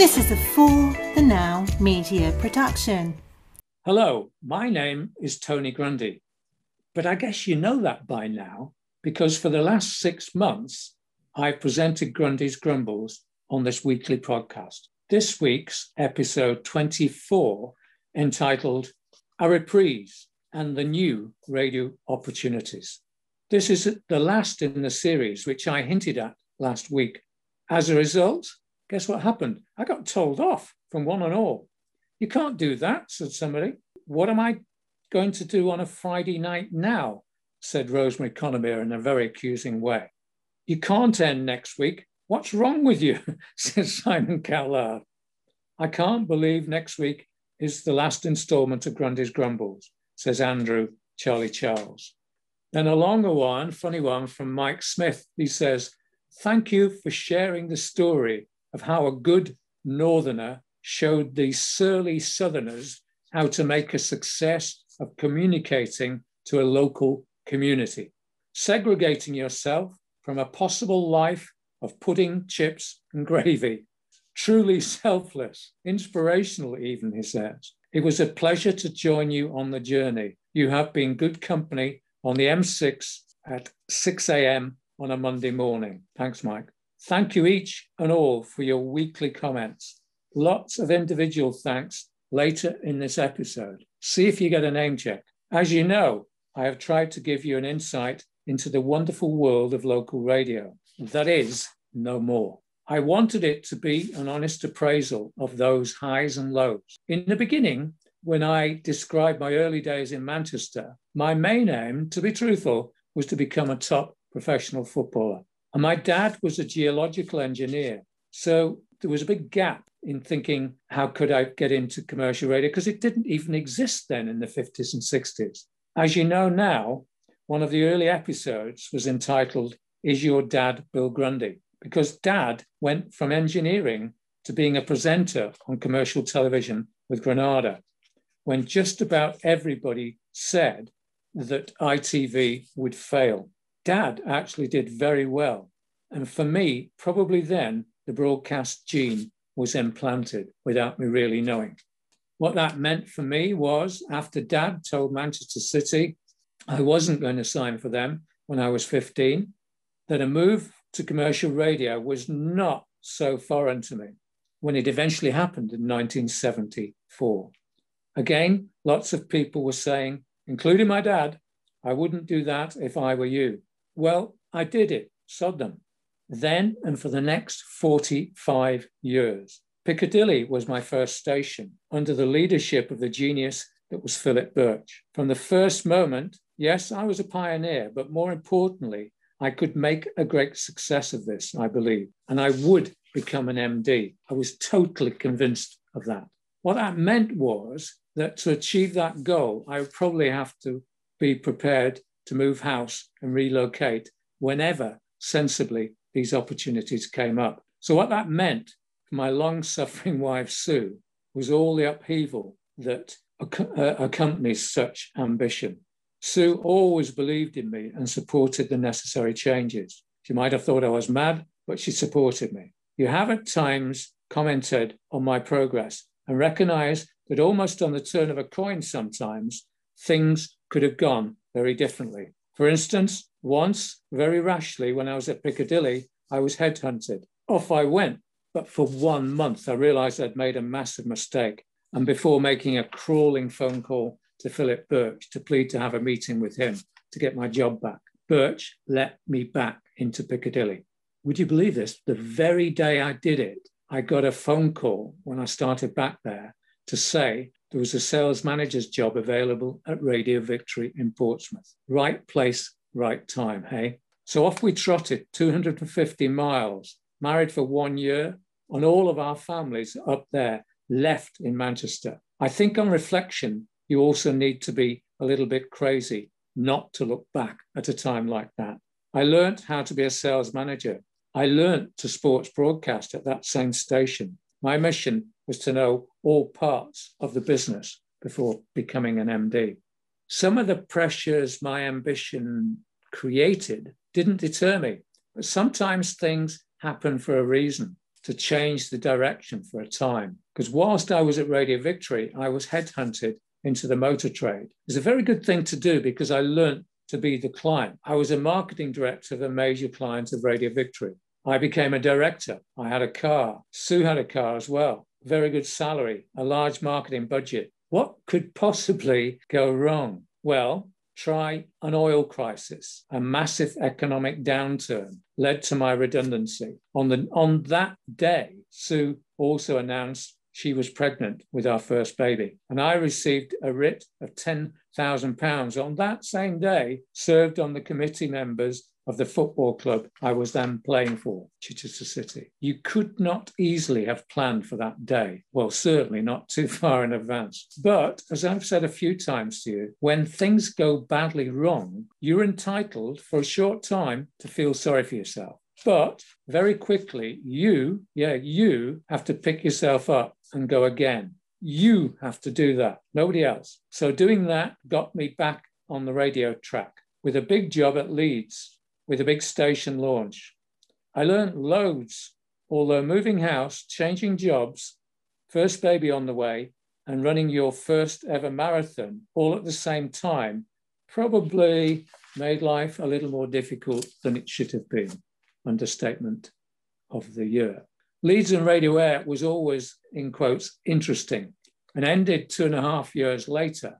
This is a For the Now media production. Hello, my name is Tony Grundy, but I guess you know that by now because for the last six months, I've presented Grundy's Grumbles on this weekly podcast. This week's episode 24, entitled A Reprise and the New Radio Opportunities. This is the last in the series, which I hinted at last week. As a result, guess what happened? I got told off from one and all. You can't do that, said somebody. What am I going to do on a Friday night now? said Rosemary Connemere in a very accusing way. You can't end next week. What's wrong with you? said Simon Callard. I can't believe next week is the last instalment of Grundy's Grumbles, says Andrew Charlie Charles. Then a longer one, funny one from Mike Smith. He says, Thank you for sharing the story of how a good northerner showed these surly southerners how to make a success of communicating to a local community, segregating yourself from a possible life of pudding, chips, and gravy. Truly selfless, inspirational, even, he says. It was a pleasure to join you on the journey. You have been good company on the M6 at 6 a.m. on a Monday morning. Thanks, Mike. Thank you each and all for your weekly comments. Lots of individual thanks later in this episode. See if you get a name check. As you know, I have tried to give you an insight into the wonderful world of local radio. That is, no more. I wanted it to be an honest appraisal of those highs and lows. In the beginning, when I described my early days in Manchester, my main aim, to be truthful, was to become a top professional footballer. And my dad was a geological engineer. So there was a big gap in thinking, how could I get into commercial radio? Because it didn't even exist then in the 50s and 60s. As you know now, one of the early episodes was entitled, Is Your Dad Bill Grundy? Because dad went from engineering to being a presenter on commercial television with Granada, when just about everybody said that ITV would fail. Dad actually did very well. And for me, probably then, the broadcast gene was implanted without me really knowing. What that meant for me was after dad told Manchester City I wasn't going to sign for them when I was 15, that a move to commercial radio was not so foreign to me when it eventually happened in 1974. Again, lots of people were saying, including my dad, I wouldn't do that if I were you. Well, I did it, sod them. Then and for the next 45 years. Piccadilly was my first station under the leadership of the genius that was Philip Birch. From the first moment, yes, I was a pioneer, but more importantly, I could make a great success of this, I believe, and I would become an MD. I was totally convinced of that. What that meant was that to achieve that goal, I would probably have to be prepared to move house and relocate whenever sensibly these opportunities came up. So, what that meant for my long suffering wife, Sue, was all the upheaval that uh, accompanies such ambition. Sue always believed in me and supported the necessary changes. She might have thought I was mad, but she supported me. You have at times commented on my progress and recognized that almost on the turn of a coin sometimes, things could have gone very differently. For instance, once, very rashly, when I was at Piccadilly, I was headhunted. Off I went, but for one month, I realized I'd made a massive mistake. And before making a crawling phone call to Philip Birch to plead to have a meeting with him to get my job back, Birch let me back into Piccadilly. Would you believe this? The very day I did it, I got a phone call when I started back there to say there was a sales manager's job available at Radio Victory in Portsmouth. Right place, right time, hey? So off we trotted 250 miles, married for one year, and all of our families up there left in Manchester. I think on reflection, you also need to be a little bit crazy not to look back at a time like that. I learned how to be a sales manager. I learned to sports broadcast at that same station. My mission was to know all parts of the business before becoming an MD. Some of the pressures my ambition created didn't deter me, but sometimes things happen for a reason. to change the direction for a time. Because whilst I was at Radio Victory, I was headhunted into the motor trade. It's a very good thing to do because I learned to be the client. I was a marketing director of a major client of Radio Victory. I became a director. I had a car. Sue had a car as well. Very good salary, a large marketing budget. What could possibly go wrong? Well, try an oil crisis, a massive economic downturn led to my redundancy. On, the, on that day, Sue also announced she was pregnant with our first baby. And I received a writ of £10,000 on that same day, served on the committee members of the football club I was then playing for, Chichester City. You could not easily have planned for that day. Well, certainly not too far in advance. But as I've said a few times to you, when things go badly wrong, you're entitled for a short time to feel sorry for yourself. But very quickly, you, yeah, you have to pick yourself up and go again. You have to do that, nobody else. So doing that got me back on the radio track with a big job at Leeds with a big station launch. I learned loads, although moving house, changing jobs, first baby on the way, and running your first ever marathon all at the same time probably made life a little more difficult than it should have been. Understatement of the year. Leeds and Radio Aire was always, in quotes, interesting and ended two and a half years later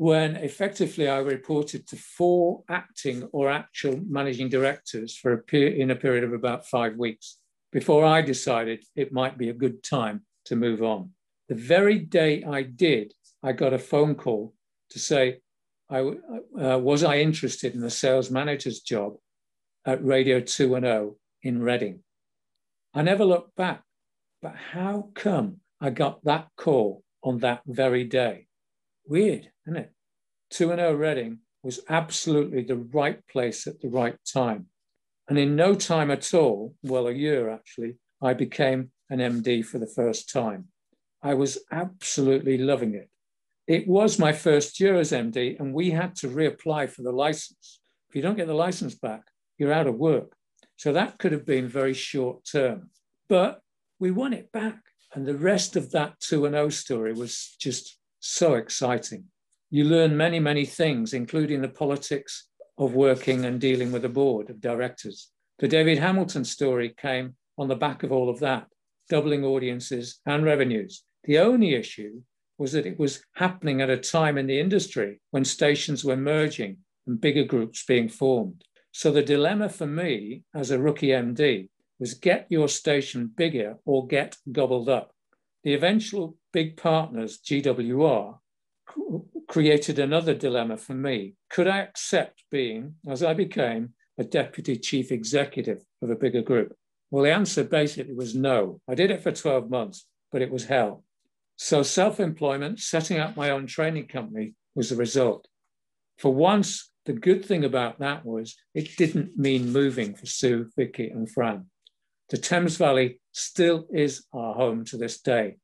when effectively I reported to four acting or actual managing directors for a in a period of about five weeks before I decided it might be a good time to move on. The very day I did, I got a phone call to say, I, uh, was I interested in the sales manager's job at Radio 210 in Reading? I never looked back, but how come I got that call on that very day? Weird, isn't it? 2 0 Reading was absolutely the right place at the right time. And in no time at all, well, a year actually, I became an MD for the first time. I was absolutely loving it. It was my first year as MD, and we had to reapply for the license. If you don't get the license back, you're out of work. So that could have been very short term. But we won it back. And the rest of that 2 0 story was just so exciting. You learn many, many things, including the politics of working and dealing with a board of directors. The David Hamilton story came on the back of all of that, doubling audiences and revenues. The only issue was that it was happening at a time in the industry when stations were merging and bigger groups being formed. So the dilemma for me as a rookie MD was get your station bigger or get gobbled up. The eventual big partners, GWR, created another dilemma for me. Could I accept being, as I became, a deputy chief executive of a bigger group? Well, the answer basically was no. I did it for 12 months, but it was hell. So self employment, setting up my own training company was the result. For once, the good thing about that was it didn't mean moving for Sue, Vicky, and Fran. The Thames Valley still is our home to this day,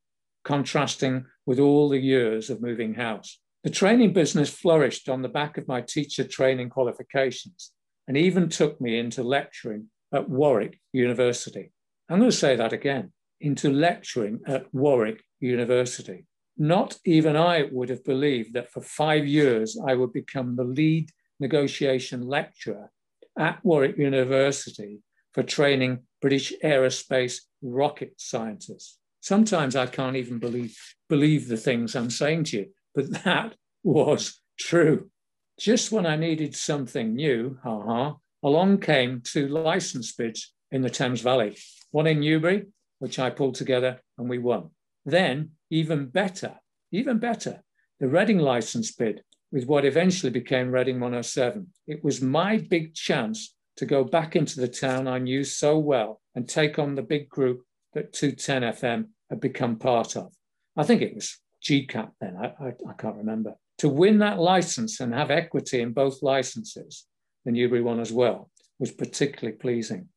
contrasting with all the years of moving house. The training business flourished on the back of my teacher training qualifications and even took me into lecturing at Warwick University. I'm going to say that again into lecturing at Warwick University. Not even I would have believed that for five years I would become the lead negotiation lecturer at Warwick University for training British aerospace rocket scientists. Sometimes I can't even believe, believe the things I'm saying to you. But that was true. Just when I needed something new, haha, along came two license bids in the Thames Valley, one in Newbury, which I pulled together and we won. Then, even better, even better, the Reading license bid with what eventually became Reading 107. It was my big chance to go back into the town I knew so well and take on the big group that 210 FM had become part of. I think it was GCAP then, I, I, I can't remember. To win that license and have equity in both licenses, the Newbury one as well, was particularly pleasing.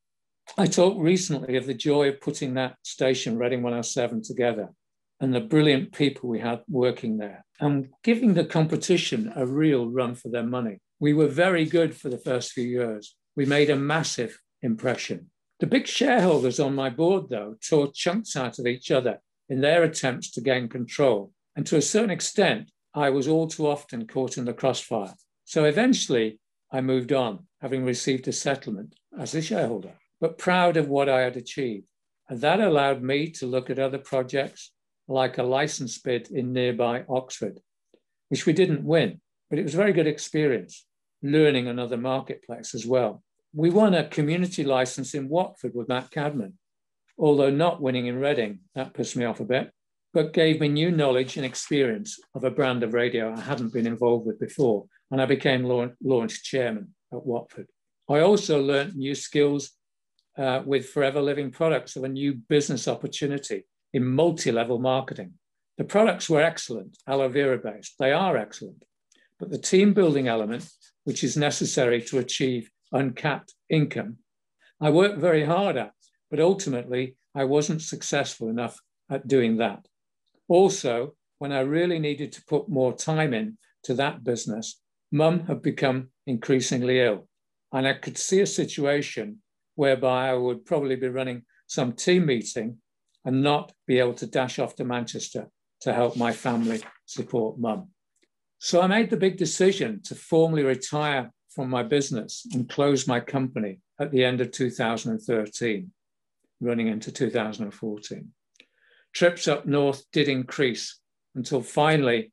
I talked recently of the joy of putting that station, Reading 107, together and the brilliant people we had working there and giving the competition a real run for their money. We were very good for the first few years. We made a massive impression. The big shareholders on my board, though, tore chunks out of each other in their attempts to gain control. And to a certain extent, I was all too often caught in the crossfire. So eventually, I moved on, having received a settlement as a shareholder, but proud of what I had achieved. And that allowed me to look at other projects like a license bid in nearby Oxford, which we didn't win, but it was a very good experience, learning another marketplace as well. We won a community license in Watford with Matt Cadman, although not winning in Reading. That pissed me off a bit, but gave me new knowledge and experience of a brand of radio I hadn't been involved with before, and I became launch chairman at Watford. I also learned new skills uh, with Forever Living products of a new business opportunity in multi level marketing. The products were excellent, aloe vera based. They are excellent. But the team building element, which is necessary to achieve uncapped income, I worked very hard at, but ultimately I wasn't successful enough at doing that. Also, when I really needed to put more time in to that business, mum had become increasingly ill. And I could see a situation whereby I would probably be running some team meeting and not be able to dash off to Manchester to help my family support mum. So I made the big decision to formally retire from my business and close my company at the end of 2013, running into 2014. Trips up north did increase until finally,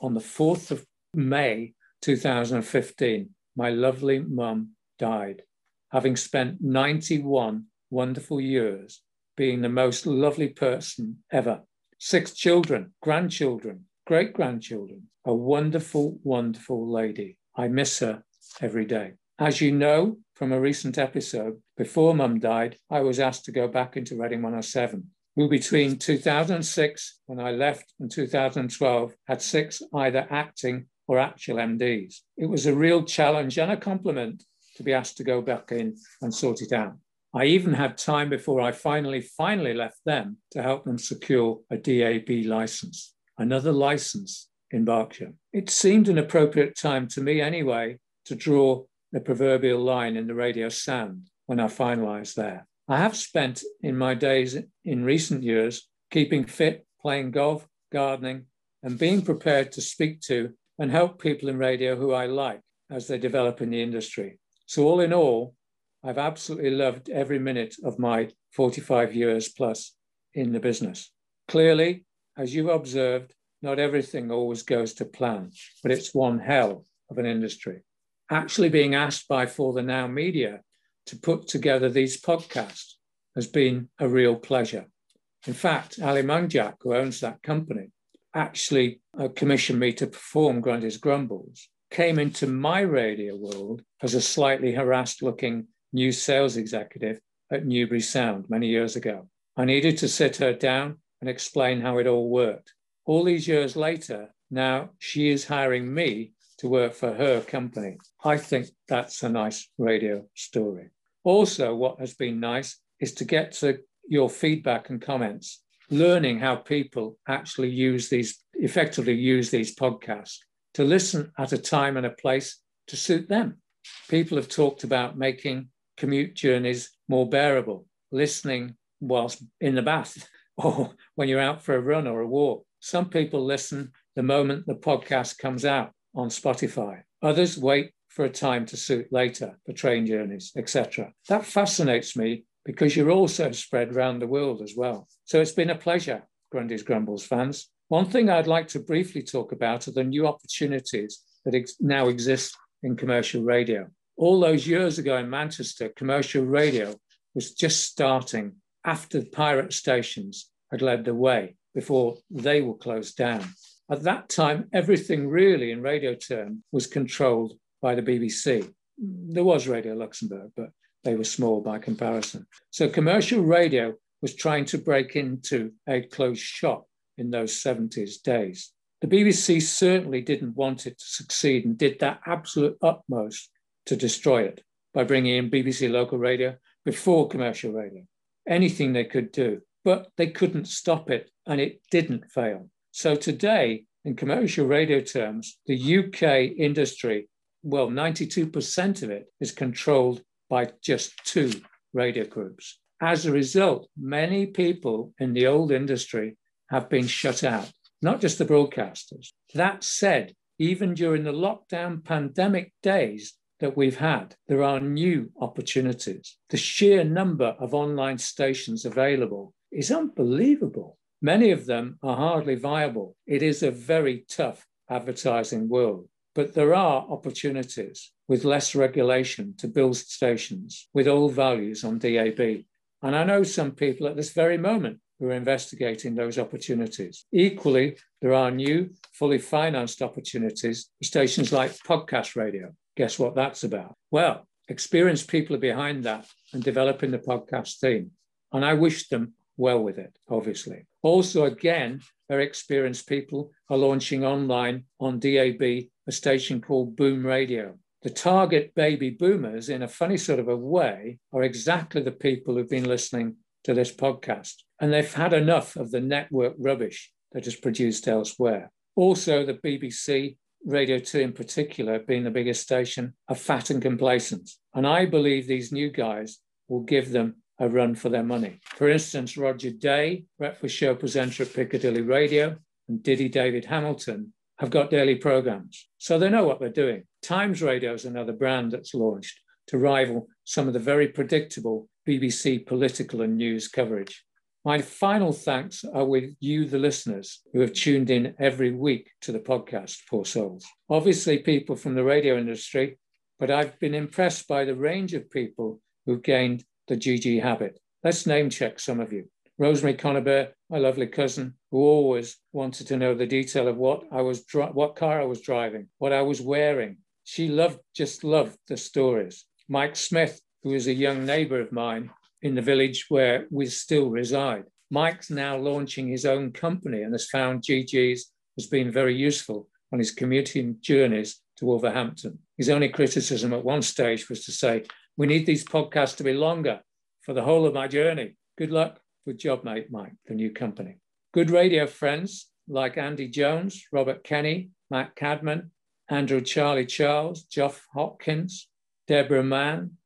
on the 4th of May 2015, my lovely mum died, having spent 91 wonderful years being the most lovely person ever. Six children, grandchildren, great grandchildren, a wonderful, wonderful lady. I miss her every day. As you know from a recent episode, before mum died, I was asked to go back into Reading 107 who between 2006, when I left, and 2012 had six either acting or actual MDs. It was a real challenge and a compliment to be asked to go back in and sort it out. I even had time before I finally, finally left them to help them secure a DAB license, another license in Berkshire. It seemed an appropriate time to me anyway to draw the proverbial line in the radio sand when I finalize there. I have spent in my days in recent years keeping fit, playing golf, gardening, and being prepared to speak to and help people in radio who I like as they develop in the industry. So, all in all, I've absolutely loved every minute of my 45 years plus in the business. Clearly, as you've observed, not everything always goes to plan, but it's one hell of an industry. Actually, being asked by For the Now Media to put together these podcasts has been a real pleasure. In fact, Ali Mangjak, who owns that company, actually uh, commissioned me to perform Grundy's Grumbles, came into my radio world as a slightly harassed looking new sales executive at Newbury Sound many years ago. I needed to sit her down and explain how it all worked. All these years later, now she is hiring me to work for her company. I think that's a nice radio story. Also, what has been nice is to get to your feedback and comments learning how people actually use these, effectively use these podcasts to listen at a time and a place to suit them. People have talked about making commute journeys more bearable, listening whilst in the bath or when you're out for a run or a walk. Some people listen the moment the podcast comes out on Spotify. Others wait for a time to suit later for train journeys, etc. That fascinates me because you're also spread around the world as well. So it's been a pleasure, Grundy's Grumbles fans. One thing I'd like to briefly talk about are the new opportunities that ex- now exist in commercial radio. All those years ago in Manchester, commercial radio was just starting after pirate stations had led the way before they were closed down. At that time, everything really in radio term was controlled by the BBC. There was Radio Luxembourg, but they were small by comparison. So commercial radio was trying to break into a closed shop in those 70s days. The BBC certainly didn't want it to succeed and did that absolute utmost to destroy it by bringing in BBC local radio before commercial radio. Anything they could do, but they couldn't stop it and it didn't fail. So today, in commercial radio terms, the UK industry, well, 92% of it is controlled by just two radio groups. As a result, many people in the old industry have been shut out, not just the broadcasters. That said, even during the lockdown pandemic days that we've had, there are new opportunities. The sheer number of online stations available is unbelievable. Many of them are hardly viable. It is a very tough advertising world. But there are opportunities with less regulation to build stations with old values on DAB. And I know some people at this very moment who are investigating those opportunities. Equally, there are new, fully financed opportunities for stations like podcast radio. Guess what that's about? Well, experienced people are behind that and developing the podcast theme. And I wish them well with it, obviously. Also, again, very experienced people are launching online on DAB a station called Boom Radio. The target baby boomers, in a funny sort of a way, are exactly the people who've been listening to this podcast. And they've had enough of the network rubbish that is produced elsewhere. Also, the BBC, Radio 2 in particular, being the biggest station, are fat and complacent. And I believe these new guys will give them a run for their money. For instance, Roger Day, breakfast show presenter at Piccadilly Radio, and Diddy David Hamilton have got daily programs. So they know what they're doing. Times Radio is another brand that's launched to rival some of the very predictable BBC political and news coverage. My final thanks are with you, the listeners, who have tuned in every week to the podcast, Poor Souls. Obviously, people from the radio industry, but I've been impressed by the range of people who've gained the GG habit. Let's name check some of you. Rosemary Connor my lovely cousin, who always wanted to know the detail of what I was dri- what car I was driving, what I was wearing. She loved, just loved the stories. Mike Smith, who is a young neighbor of mine in the village where we still reside. Mike's now launching his own company and has found GG's has been very useful on his commuting journeys to Wolverhampton. His only criticism at one stage was to say, We need these podcasts to be longer for the whole of my journey. Good luck. with job, mate, Mike, the new company. Good radio friends like Andy Jones, Robert Kenny, Matt Cadman, Andrew Charlie Charles, Geoff Hopkins, Deborah Mann,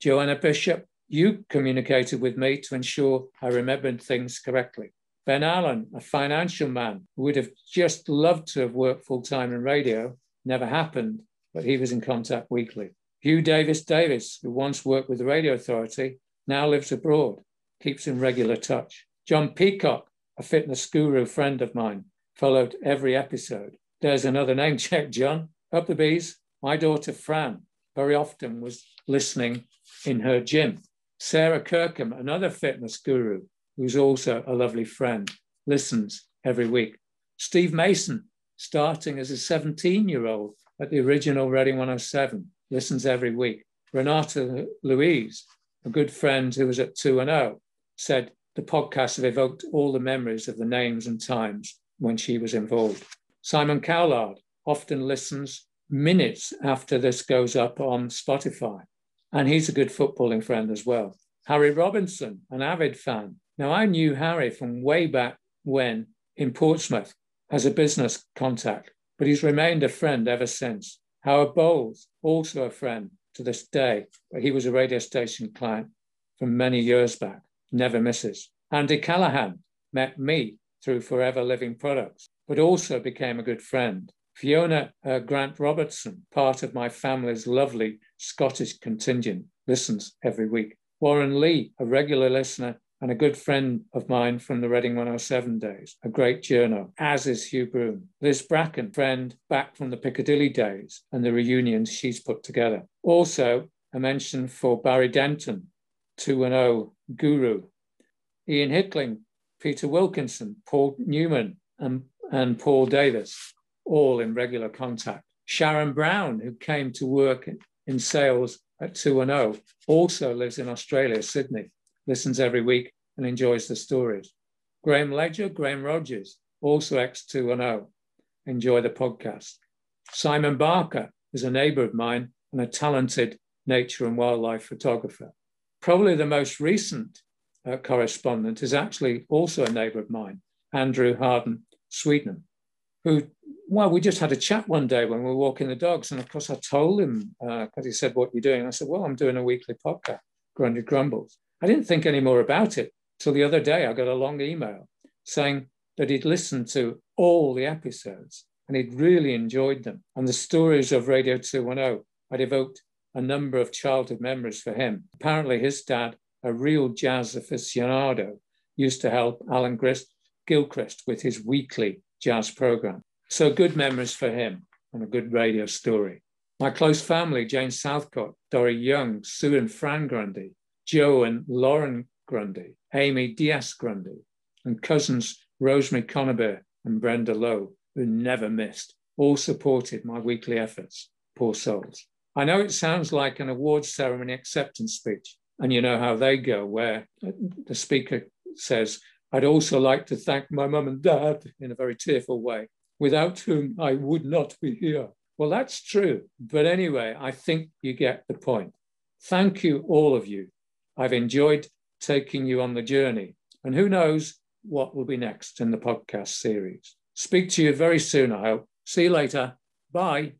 Joanna Bishop, you communicated with me to ensure I remembered things correctly. Ben Allen, a financial man who would have just loved to have worked full time in radio, never happened, but he was in contact weekly. Hugh Davis Davis, who once worked with the Radio Authority, now lives abroad keeps in regular touch. John Peacock, a fitness guru friend of mine, followed every episode. There's another name check, John. Up the bees. My daughter Fran very often was listening in her gym. Sarah Kirkham, another fitness guru, who's also a lovely friend, listens every week. Steve Mason, starting as a 17 year old at the original Reading 107, listens every week. Renata Louise, a good friend who was at 2 and 0, said the podcast have evoked all the memories of the names and times when she was involved. Simon Cowlard often listens minutes after this goes up on Spotify, and he's a good footballing friend as well. Harry Robinson, an avid fan. Now, I knew Harry from way back when in Portsmouth as a business contact, but he's remained a friend ever since. Howard Bowles, also a friend to this day, but he was a radio station client from many years back never misses. Andy Callahan met me through Forever Living Products, but also became a good friend. Fiona uh, Grant Robertson, part of my family's lovely Scottish contingent, listens every week. Warren Lee, a regular listener and a good friend of mine from the Reading 107 days, a great journo, as is Hugh Broom. Liz Bracken, friend back from the Piccadilly days and the reunions she's put together. Also, a mention for Barry Denton, 2 0 Guru, Ian Hickling, Peter Wilkinson, Paul Newman, and, and Paul Davis, all in regular contact. Sharon Brown, who came to work in sales at 2 0, also lives in Australia, Sydney, listens every week and enjoys the stories. Graham Ledger, Graham Rogers, also ex 2 0, enjoy the podcast. Simon Barker is a neighbour of mine and a talented nature and wildlife photographer. Probably the most recent uh, correspondent is actually also a neighbour of mine, Andrew Harden Sweetnam, who, well, we just had a chat one day when we were walking the dogs. And of course, I told him, because uh, he said, What are you doing? I said, Well, I'm doing a weekly podcast. Grundy Grumbles. I didn't think any more about it till the other day. I got a long email saying that he'd listened to all the episodes and he'd really enjoyed them. And the stories of Radio 210 had evoked a number of childhood memories for him. Apparently, his dad, a real jazz aficionado, used to help Alan Grist, Gilchrist with his weekly jazz program. So good memories for him and a good radio story. My close family, Jane Southcott, Dory Young, Sue and Fran Grundy, Joe and Lauren Grundy, Amy Diaz Grundy, and cousins Rosemary Conaber and Brenda Lowe, who never missed, all supported my weekly efforts. Poor souls. I know it sounds like an awards ceremony acceptance speech, and you know how they go, where the speaker says, I'd also like to thank my mum and dad in a very tearful way, without whom I would not be here. Well, that's true. But anyway, I think you get the point. Thank you, all of you. I've enjoyed taking you on the journey. And who knows what will be next in the podcast series. Speak to you very soon, I hope. See you later. Bye.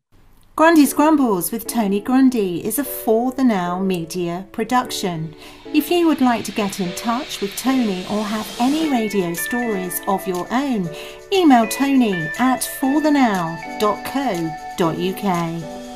Grundy's Grumbles with Tony Grundy is a For the Now media production. If you would like to get in touch with Tony or have any radio stories of your own, email tony at forthenow.co.uk.